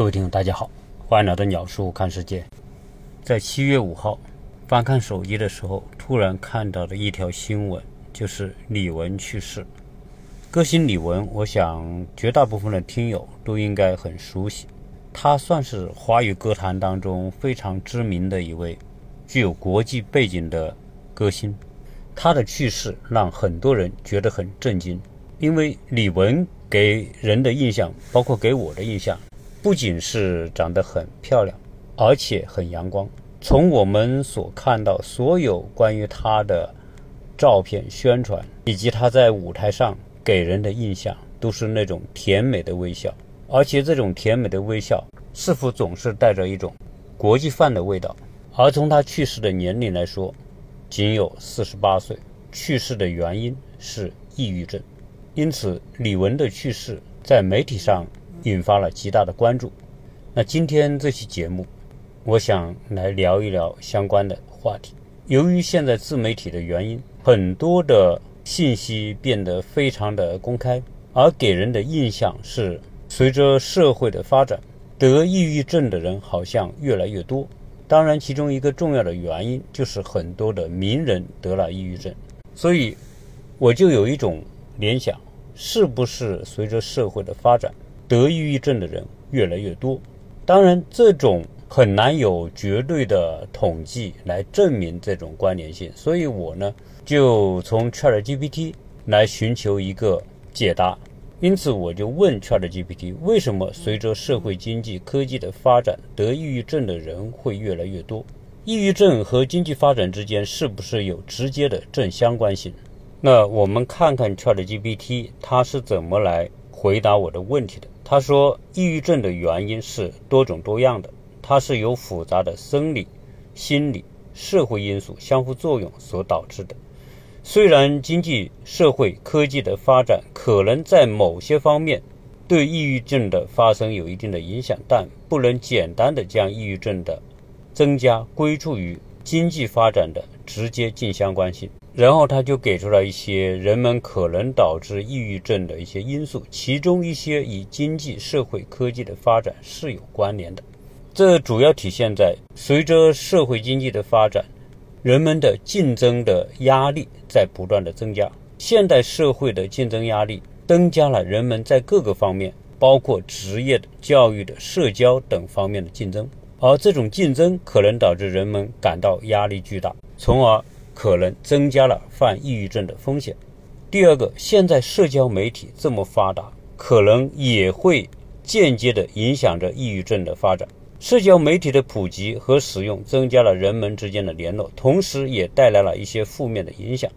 各位听众，大家好，欢迎来到鸟叔看世界。在七月五号翻看手机的时候，突然看到的一条新闻，就是李玟去世。歌星李玟，我想绝大部分的听友都应该很熟悉，她算是华语歌坛当中非常知名的一位具有国际背景的歌星。她的去世让很多人觉得很震惊，因为李玟给人的印象，包括给我的印象。不仅是长得很漂亮，而且很阳光。从我们所看到所有关于她的照片、宣传，以及她在舞台上给人的印象，都是那种甜美的微笑。而且这种甜美的微笑，似乎总是带着一种国际范的味道。而从她去世的年龄来说，仅有四十八岁。去世的原因是抑郁症。因此，李玟的去世在媒体上。引发了极大的关注。那今天这期节目，我想来聊一聊相关的话题。由于现在自媒体的原因，很多的信息变得非常的公开，而给人的印象是，随着社会的发展，得抑郁症的人好像越来越多。当然，其中一个重要的原因就是很多的名人得了抑郁症。所以，我就有一种联想，是不是随着社会的发展？得抑郁症的人越来越多，当然这种很难有绝对的统计来证明这种关联性，所以我呢就从 ChatGPT 来寻求一个解答。因此我就问 ChatGPT，为什么随着社会经济科技的发展，得抑郁症的人会越来越多？抑郁症和经济发展之间是不是有直接的正相关性？那我们看看 ChatGPT 它是怎么来回答我的问题的。他说，抑郁症的原因是多种多样的，它是由复杂的生理、心理、社会因素相互作用所导致的。虽然经济社会科技的发展可能在某些方面对抑郁症的发生有一定的影响，但不能简单的将抑郁症的增加归处于经济发展的直接近相关性。然后他就给出了一些人们可能导致抑郁症的一些因素，其中一些与经济社会科技的发展是有关联的。这主要体现在随着社会经济的发展，人们的竞争的压力在不断的增加。现代社会的竞争压力增加了人们在各个方面，包括职业的、教育的、社交等方面的竞争，而这种竞争可能导致人们感到压力巨大，从而。可能增加了患抑郁症的风险。第二个，现在社交媒体这么发达，可能也会间接的影响着抑郁症的发展。社交媒体的普及和使用增加了人们之间的联络，同时也带来了一些负面的影响。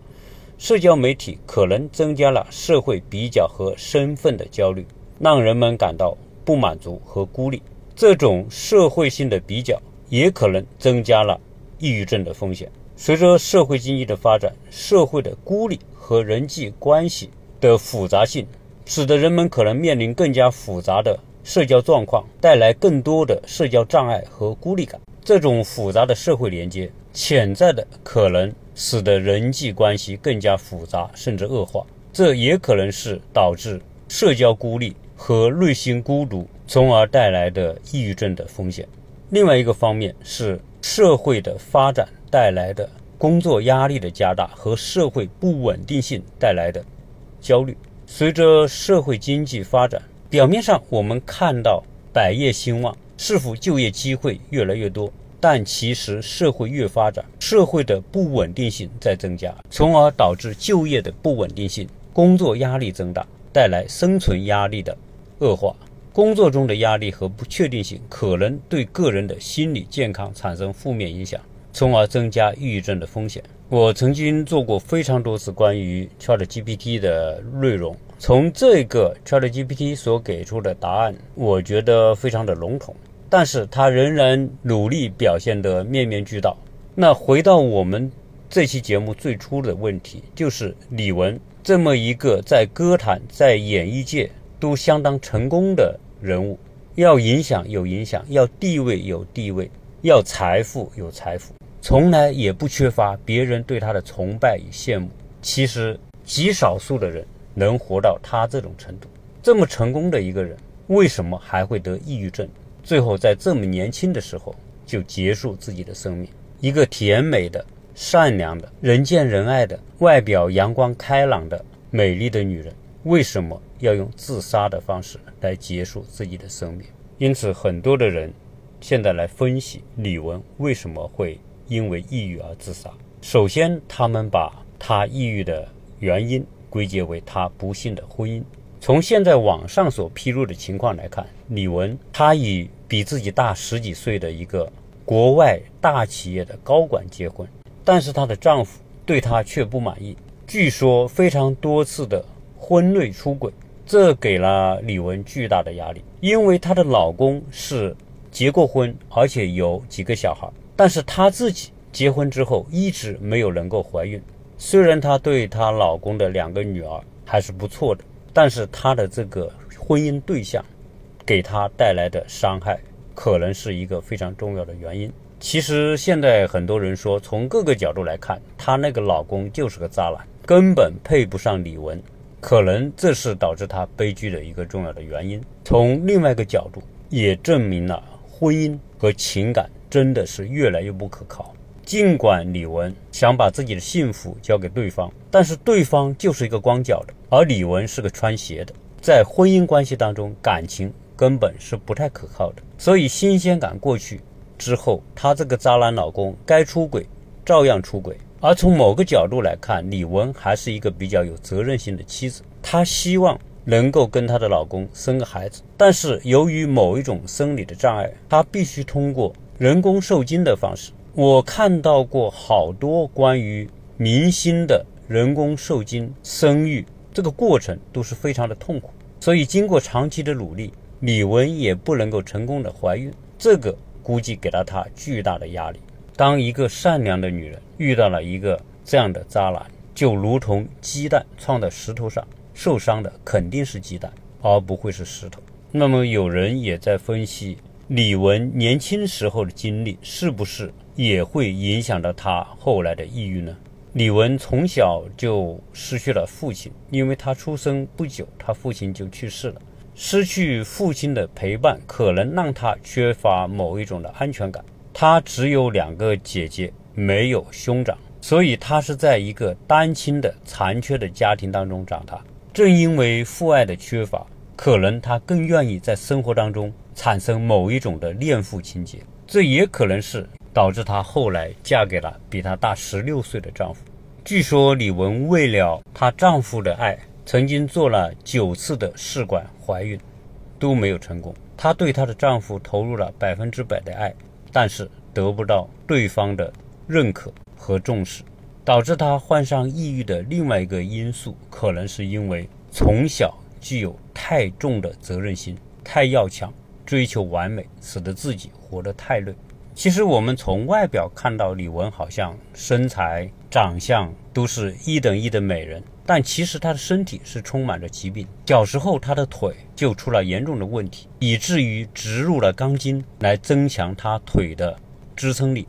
社交媒体可能增加了社会比较和身份的焦虑，让人们感到不满足和孤立。这种社会性的比较也可能增加了抑郁症的风险。随着社会经济的发展，社会的孤立和人际关系的复杂性，使得人们可能面临更加复杂的社交状况，带来更多的社交障碍和孤立感。这种复杂的社会连接，潜在的可能使得人际关系更加复杂，甚至恶化。这也可能是导致社交孤立和内心孤独，从而带来的抑郁症的风险。另外一个方面是社会的发展。带来的工作压力的加大和社会不稳定性带来的焦虑。随着社会经济发展，表面上我们看到百业兴旺，是否就业机会越来越多？但其实社会越发展，社会的不稳定性在增加，从而导致就业的不稳定性、工作压力增大，带来生存压力的恶化。工作中的压力和不确定性可能对个人的心理健康产生负面影响。从而增加抑郁症的风险。我曾经做过非常多次关于 ChatGPT 的内容，从这个 ChatGPT 所给出的答案，我觉得非常的笼统，但是它仍然努力表现得面面俱到。那回到我们这期节目最初的问题，就是李玟这么一个在歌坛、在演艺界都相当成功的人物，要影响有影响，要地位有地位，要财富有财富。从来也不缺乏别人对他的崇拜与羡慕。其实极少数的人能活到他这种程度，这么成功的一个人，为什么还会得抑郁症？最后在这么年轻的时候就结束自己的生命。一个甜美的、善良的、人见人爱的、外表阳光开朗的美丽的女人，为什么要用自杀的方式来结束自己的生命？因此，很多的人现在来分析李玟为什么会因为抑郁而自杀。首先，他们把她抑郁的原因归结为她不幸的婚姻。从现在网上所披露的情况来看，李玟她与比自己大十几岁的一个国外大企业的高管结婚，但是她的丈夫对她却不满意，据说非常多次的婚内出轨。这给了李玟巨大的压力，因为她的老公是结过婚，而且有几个小孩，但是她自己结婚之后一直没有能够怀孕。虽然她对她老公的两个女儿还是不错的，但是她的这个婚姻对象给她带来的伤害，可能是一个非常重要的原因。其实现在很多人说，从各个角度来看，她那个老公就是个渣男，根本配不上李玟。可能这是导致他悲剧的一个重要的原因。从另外一个角度，也证明了婚姻和情感真的是越来越不可靠。尽管李玟想把自己的幸福交给对方，但是对方就是一个光脚的，而李玟是个穿鞋的。在婚姻关系当中，感情根本是不太可靠的。所以新鲜感过去之后，她这个渣男老公该出轨照样出轨。而从某个角度来看，李玟还是一个比较有责任心的妻子。她希望能够跟她的老公生个孩子，但是由于某一种生理的障碍，她必须通过人工受精的方式。我看到过好多关于明星的人工受精生育，这个过程都是非常的痛苦。所以经过长期的努力，李玟也不能够成功的怀孕，这个估计给了她巨大的压力。当一个善良的女人遇到了一个这样的渣男，就如同鸡蛋撞在石头上，受伤的肯定是鸡蛋，而不会是石头。那么，有人也在分析李玟年轻时候的经历，是不是也会影响到他后来的抑郁呢？李玟从小就失去了父亲，因为他出生不久，他父亲就去世了。失去父亲的陪伴，可能让他缺乏某一种的安全感。他只有两个姐姐，没有兄长，所以他是在一个单亲的残缺的家庭当中长大。正因为父爱的缺乏，可能他更愿意在生活当中产生某一种的恋父情节，这也可能是导致她后来嫁给了比她大十六岁的丈夫。据说李玟为了她丈夫的爱，曾经做了九次的试管怀孕，都没有成功。她对她的丈夫投入了百分之百的爱。但是得不到对方的认可和重视，导致他患上抑郁的另外一个因素，可能是因为从小具有太重的责任心，太要强，追求完美，使得自己活得太累。其实我们从外表看到李玟好像身材、长相都是一等一的美人。但其实他的身体是充满着疾病，小时候他的腿就出了严重的问题，以至于植入了钢筋来增强他腿的支撑力。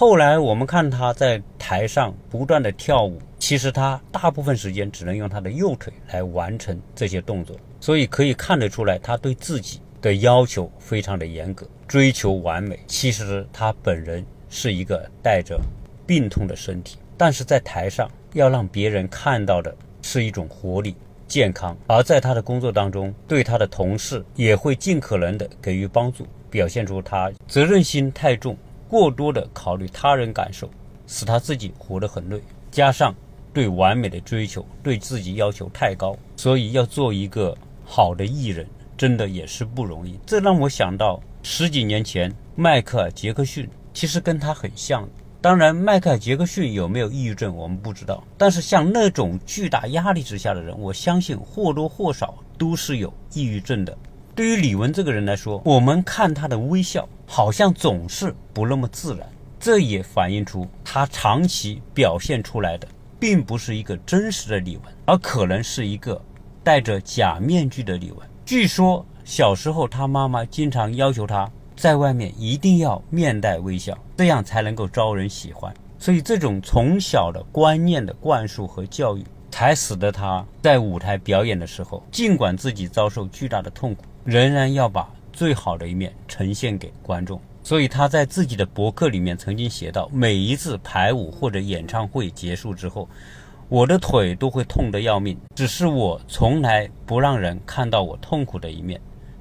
后来我们看他在台上不断的跳舞，其实他大部分时间只能用他的右腿来完成这些动作，所以可以看得出来他对自己的要求非常的严格，追求完美。其实他本人是一个带着病痛的身体，但是在台上。要让别人看到的是一种活力、健康，而在他的工作当中，对他的同事也会尽可能的给予帮助，表现出他责任心太重，过多的考虑他人感受，使他自己活得很累。加上对完美的追求，对自己要求太高，所以要做一个好的艺人，真的也是不容易。这让我想到十几年前迈克尔·杰克逊，其实跟他很像。当然，迈克尔·杰克逊有没有抑郁症，我们不知道。但是，像那种巨大压力之下的人，我相信或多或少都是有抑郁症的。对于李玟这个人来说，我们看她的微笑，好像总是不那么自然。这也反映出她长期表现出来的，并不是一个真实的李玟，而可能是一个戴着假面具的李玟。据说小时候，她妈妈经常要求她。在外面一定要面带微笑，这样才能够招人喜欢。所以，这种从小的观念的灌输和教育，才使得他在舞台表演的时候，尽管自己遭受巨大的痛苦，仍然要把最好的一面呈现给观众。所以他在自己的博客里面曾经写到，每一次排舞或者演唱会结束之后，我的腿都会痛得要命。只是我从来不让人看到我痛苦的一面。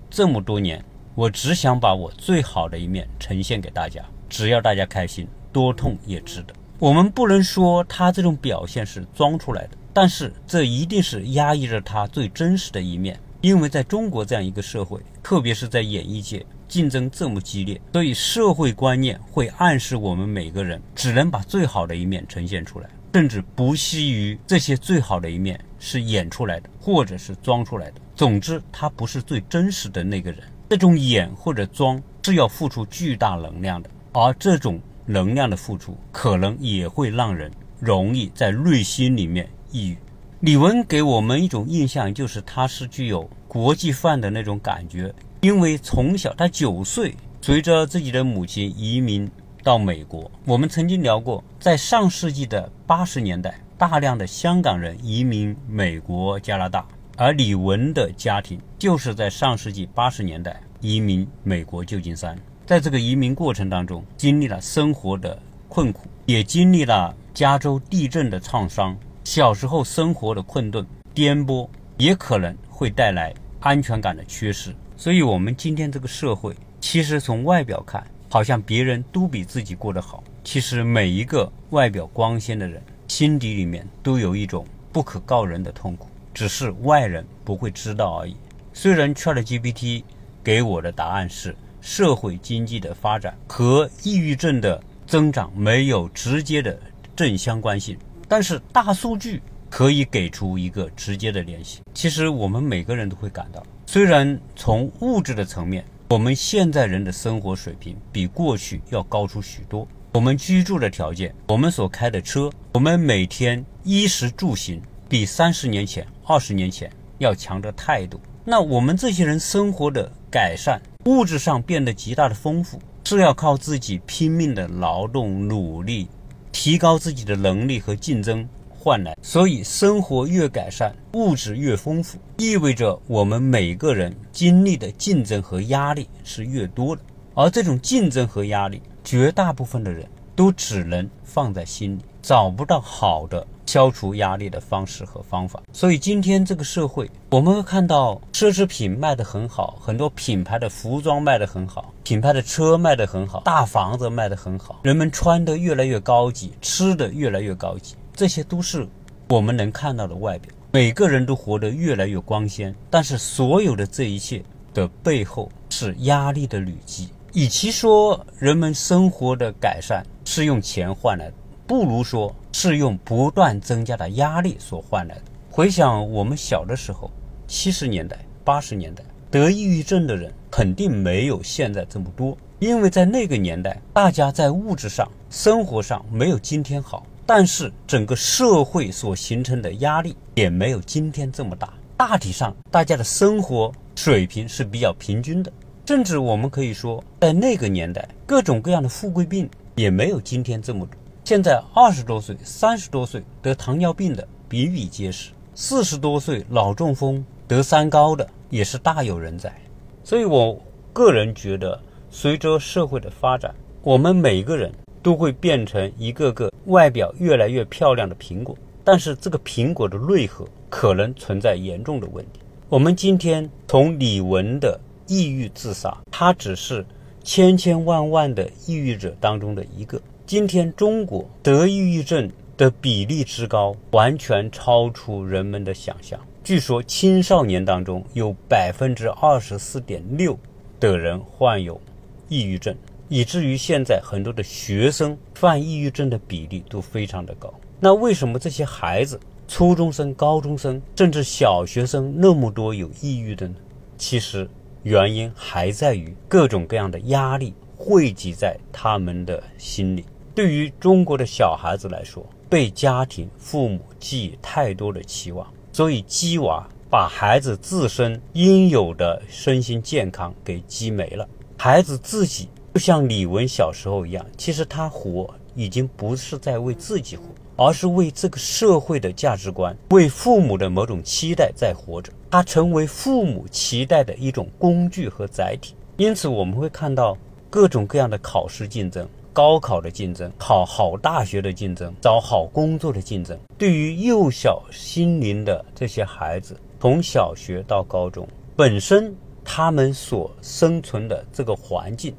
这么多年，我只想把我最好的一面呈现给大家。只要大家开心，多痛也值得。我们不能说他这种表现是装出来的，但是这一定是压抑着他最真实的一面。因为在中国这样一个社会，特别是在演艺界。竞争这么激烈，所以社会观念会暗示我们每个人只能把最好的一面呈现出来，甚至不惜于这些最好的一面是演出来的，或者是装出来的。总之，他不是最真实的那个人。这种演或者装是要付出巨大能量的，而这种能量的付出，可能也会让人容易在内心里面抑郁。李玟给我们一种印象，就是他是具有国际范的那种感觉。因为从小他九岁，随着自己的母亲移民到美国。我们曾经聊过，在上世纪的八十年代，大量的香港人移民美国、加拿大，而李玟的家庭就是在上世纪八十年代移民美国旧金山。在这个移民过程当中，经历了生活的困苦，也经历了加州地震的创伤，小时候生活的困顿、颠簸，也可能会带来安全感的缺失。所以，我们今天这个社会，其实从外表看，好像别人都比自己过得好。其实，每一个外表光鲜的人，心底里面都有一种不可告人的痛苦，只是外人不会知道而已。虽然 ChatGPT 给我的答案是社会经济的发展和抑郁症的增长没有直接的正相关性，但是大数据可以给出一个直接的联系。其实，我们每个人都会感到。虽然从物质的层面，我们现在人的生活水平比过去要高出许多，我们居住的条件，我们所开的车，我们每天衣食住行，比三十年前、二十年前要强的太多。那我们这些人生活的改善，物质上变得极大的丰富，是要靠自己拼命的劳动努力，提高自己的能力和竞争。换来，所以生活越改善，物质越丰富，意味着我们每个人经历的竞争和压力是越多的。而这种竞争和压力，绝大部分的人都只能放在心里，找不到好的消除压力的方式和方法。所以今天这个社会，我们会看到奢侈品卖得很好，很多品牌的服装卖得很好，品牌的车卖得很好，大房子卖得很好，人们穿得越来越高级，吃的越来越高级。这些都是我们能看到的外表，每个人都活得越来越光鲜，但是所有的这一切的背后是压力的累积。与其说人们生活的改善是用钱换来的，不如说是用不断增加的压力所换来的。回想我们小的时候，七十年代、八十年代，得抑郁症的人肯定没有现在这么多，因为在那个年代，大家在物质上、生活上没有今天好。但是整个社会所形成的压力也没有今天这么大。大体上，大家的生活水平是比较平均的。甚至我们可以说，在那个年代，各种各样的富贵病也没有今天这么多。现在二十多岁、三十多岁得糖尿病的比比皆是，四十多岁脑中风、得三高的也是大有人在。所以我个人觉得，随着社会的发展，我们每个人。都会变成一个个外表越来越漂亮的苹果，但是这个苹果的内核可能存在严重的问题。我们今天从李玟的抑郁自杀，他只是千千万万的抑郁者当中的一个。今天中国得抑郁症的比例之高，完全超出人们的想象。据说青少年当中有百分之二十四点六的人患有抑郁症。以至于现在很多的学生犯抑郁症的比例都非常的高。那为什么这些孩子，初中生、高中生，甚至小学生那么多有抑郁的呢？其实原因还在于各种各样的压力汇集在他们的心里。对于中国的小孩子来说，被家庭、父母寄予太多的期望，所以鸡娃把孩子自身应有的身心健康给鸡没了，孩子自己。就像李玟小时候一样，其实他活已经不是在为自己活，而是为这个社会的价值观、为父母的某种期待在活着。他成为父母期待的一种工具和载体。因此我们会看到各种各样的考试竞争。高考的竞争，考好大学的竞争，找好工作的竞争，对于幼小心灵的这些孩子，从小学到高中，本身他们所生存的这个环境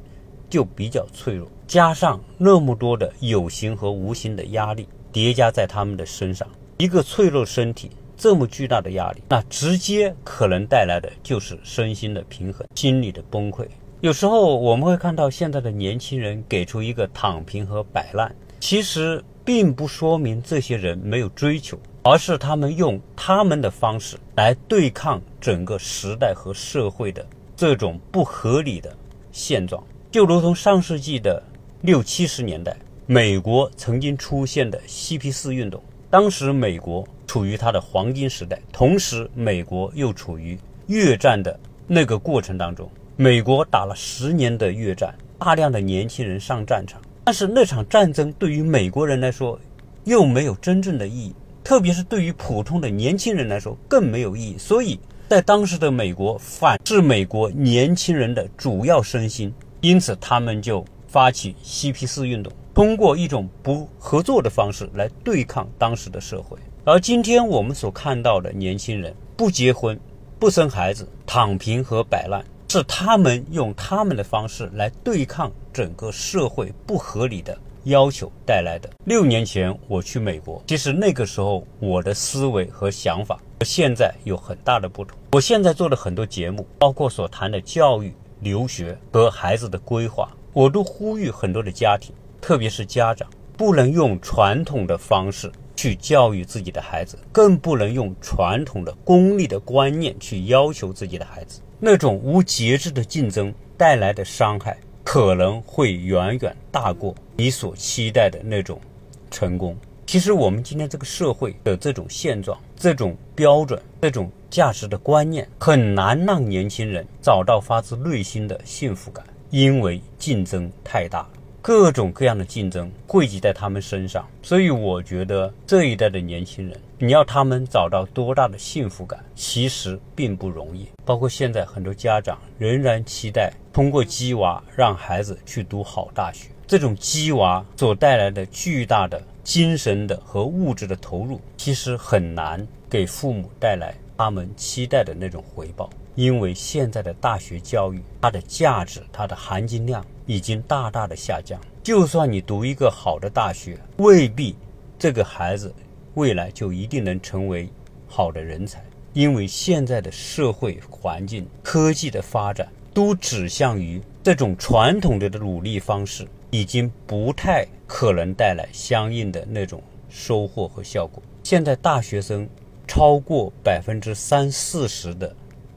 就比较脆弱，加上那么多的有形和无形的压力叠加在他们的身上，一个脆弱身体这么巨大的压力，那直接可能带来的就是身心的平衡，心理的崩溃。有时候我们会看到现在的年轻人给出一个躺平和摆烂，其实并不说明这些人没有追求，而是他们用他们的方式来对抗整个时代和社会的这种不合理的现状。就如同上世纪的六七十年代，美国曾经出现的嬉皮士运动，当时美国处于它的黄金时代，同时美国又处于越战的那个过程当中。美国打了十年的越战，大量的年轻人上战场，但是那场战争对于美国人来说又没有真正的意义，特别是对于普通的年轻人来说更没有意义。所以在当时的美国，反是美国年轻人的主要身心，因此他们就发起嬉皮士运动，通过一种不合作的方式来对抗当时的社会。而今天我们所看到的年轻人不结婚、不生孩子、躺平和摆烂。是他们用他们的方式来对抗整个社会不合理的要求带来的。六年前我去美国，其实那个时候我的思维和想法和现在有很大的不同。我现在做的很多节目，包括所谈的教育、留学和孩子的规划，我都呼吁很多的家庭，特别是家长，不能用传统的方式去教育自己的孩子，更不能用传统的功利的观念去要求自己的孩子。那种无节制的竞争带来的伤害，可能会远远大过你所期待的那种成功。其实，我们今天这个社会的这种现状、这种标准、这种价值的观念，很难让年轻人找到发自内心的幸福感，因为竞争太大了。各种各样的竞争汇集在他们身上，所以我觉得这一代的年轻人，你要他们找到多大的幸福感，其实并不容易。包括现在很多家长仍然期待通过鸡娃让孩子去读好大学，这种鸡娃所带来的巨大的精神的和物质的投入，其实很难给父母带来他们期待的那种回报。因为现在的大学教育，它的价值、它的含金量已经大大的下降。就算你读一个好的大学，未必这个孩子未来就一定能成为好的人才。因为现在的社会环境、科技的发展都指向于这种传统的努力方式，已经不太可能带来相应的那种收获和效果。现在大学生超过百分之三四十的。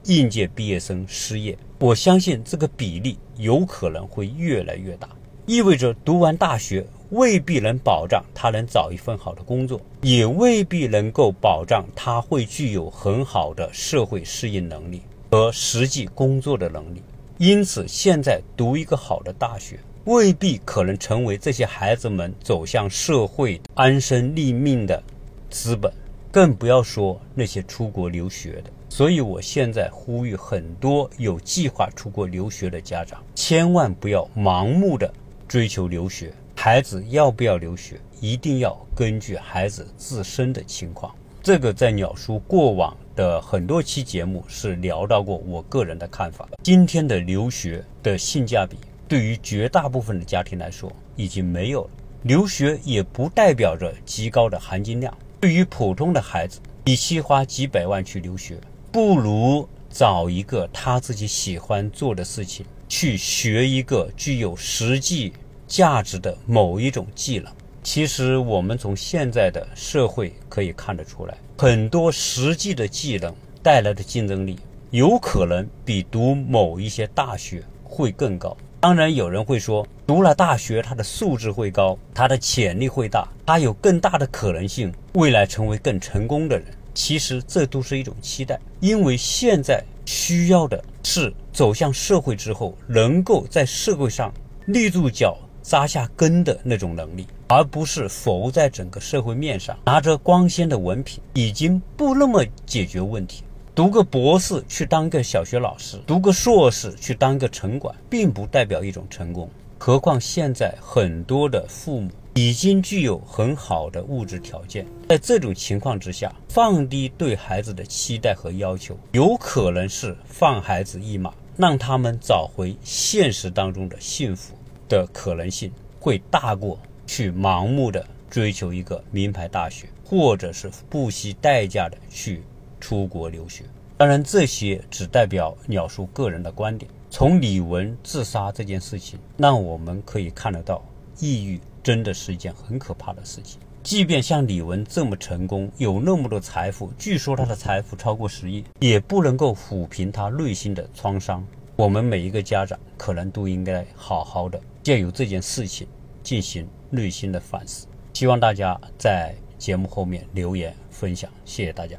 应届毕业生失业，我相信这个比例有可能会越来越大，意味着读完大学未必能保障他能找一份好的工作，也未必能够保障他会具有很好的社会适应能力和实际工作的能力。因此，现在读一个好的大学，未必可能成为这些孩子们走向社会安身立命的资本，更不要说那些出国留学的。所以，我现在呼吁很多有计划出国留学的家长，千万不要盲目的追求留学。孩子要不要留学，一定要根据孩子自身的情况。这个在鸟叔过往的很多期节目是聊到过我个人的看法。今天的留学的性价比，对于绝大部分的家庭来说已经没有了。留学也不代表着极高的含金量。对于普通的孩子，与其花几百万去留学。不如找一个他自己喜欢做的事情，去学一个具有实际价值的某一种技能。其实我们从现在的社会可以看得出来，很多实际的技能带来的竞争力，有可能比读某一些大学会更高。当然，有人会说，读了大学，他的素质会高，他的潜力会大，他有更大的可能性未来成为更成功的人。其实这都是一种期待，因为现在需要的是走向社会之后，能够在社会上立住脚、扎下根的那种能力，而不是浮在整个社会面上，拿着光鲜的文凭，已经不那么解决问题。读个博士去当个小学老师，读个硕士去当个城管，并不代表一种成功。何况现在很多的父母已经具有很好的物质条件，在这种情况之下，放低对孩子的期待和要求，有可能是放孩子一马，让他们找回现实当中的幸福的可能性会大过去盲目的追求一个名牌大学，或者是不惜代价的去出国留学。当然，这些只代表鸟叔个人的观点。从李文自杀这件事情，让我们可以看得到，抑郁真的是一件很可怕的事情。即便像李文这么成功，有那么多财富，据说他的财富超过十亿，也不能够抚平他内心的创伤。我们每一个家长可能都应该好好的借由这件事情进行内心的反思。希望大家在节目后面留言分享，谢谢大家。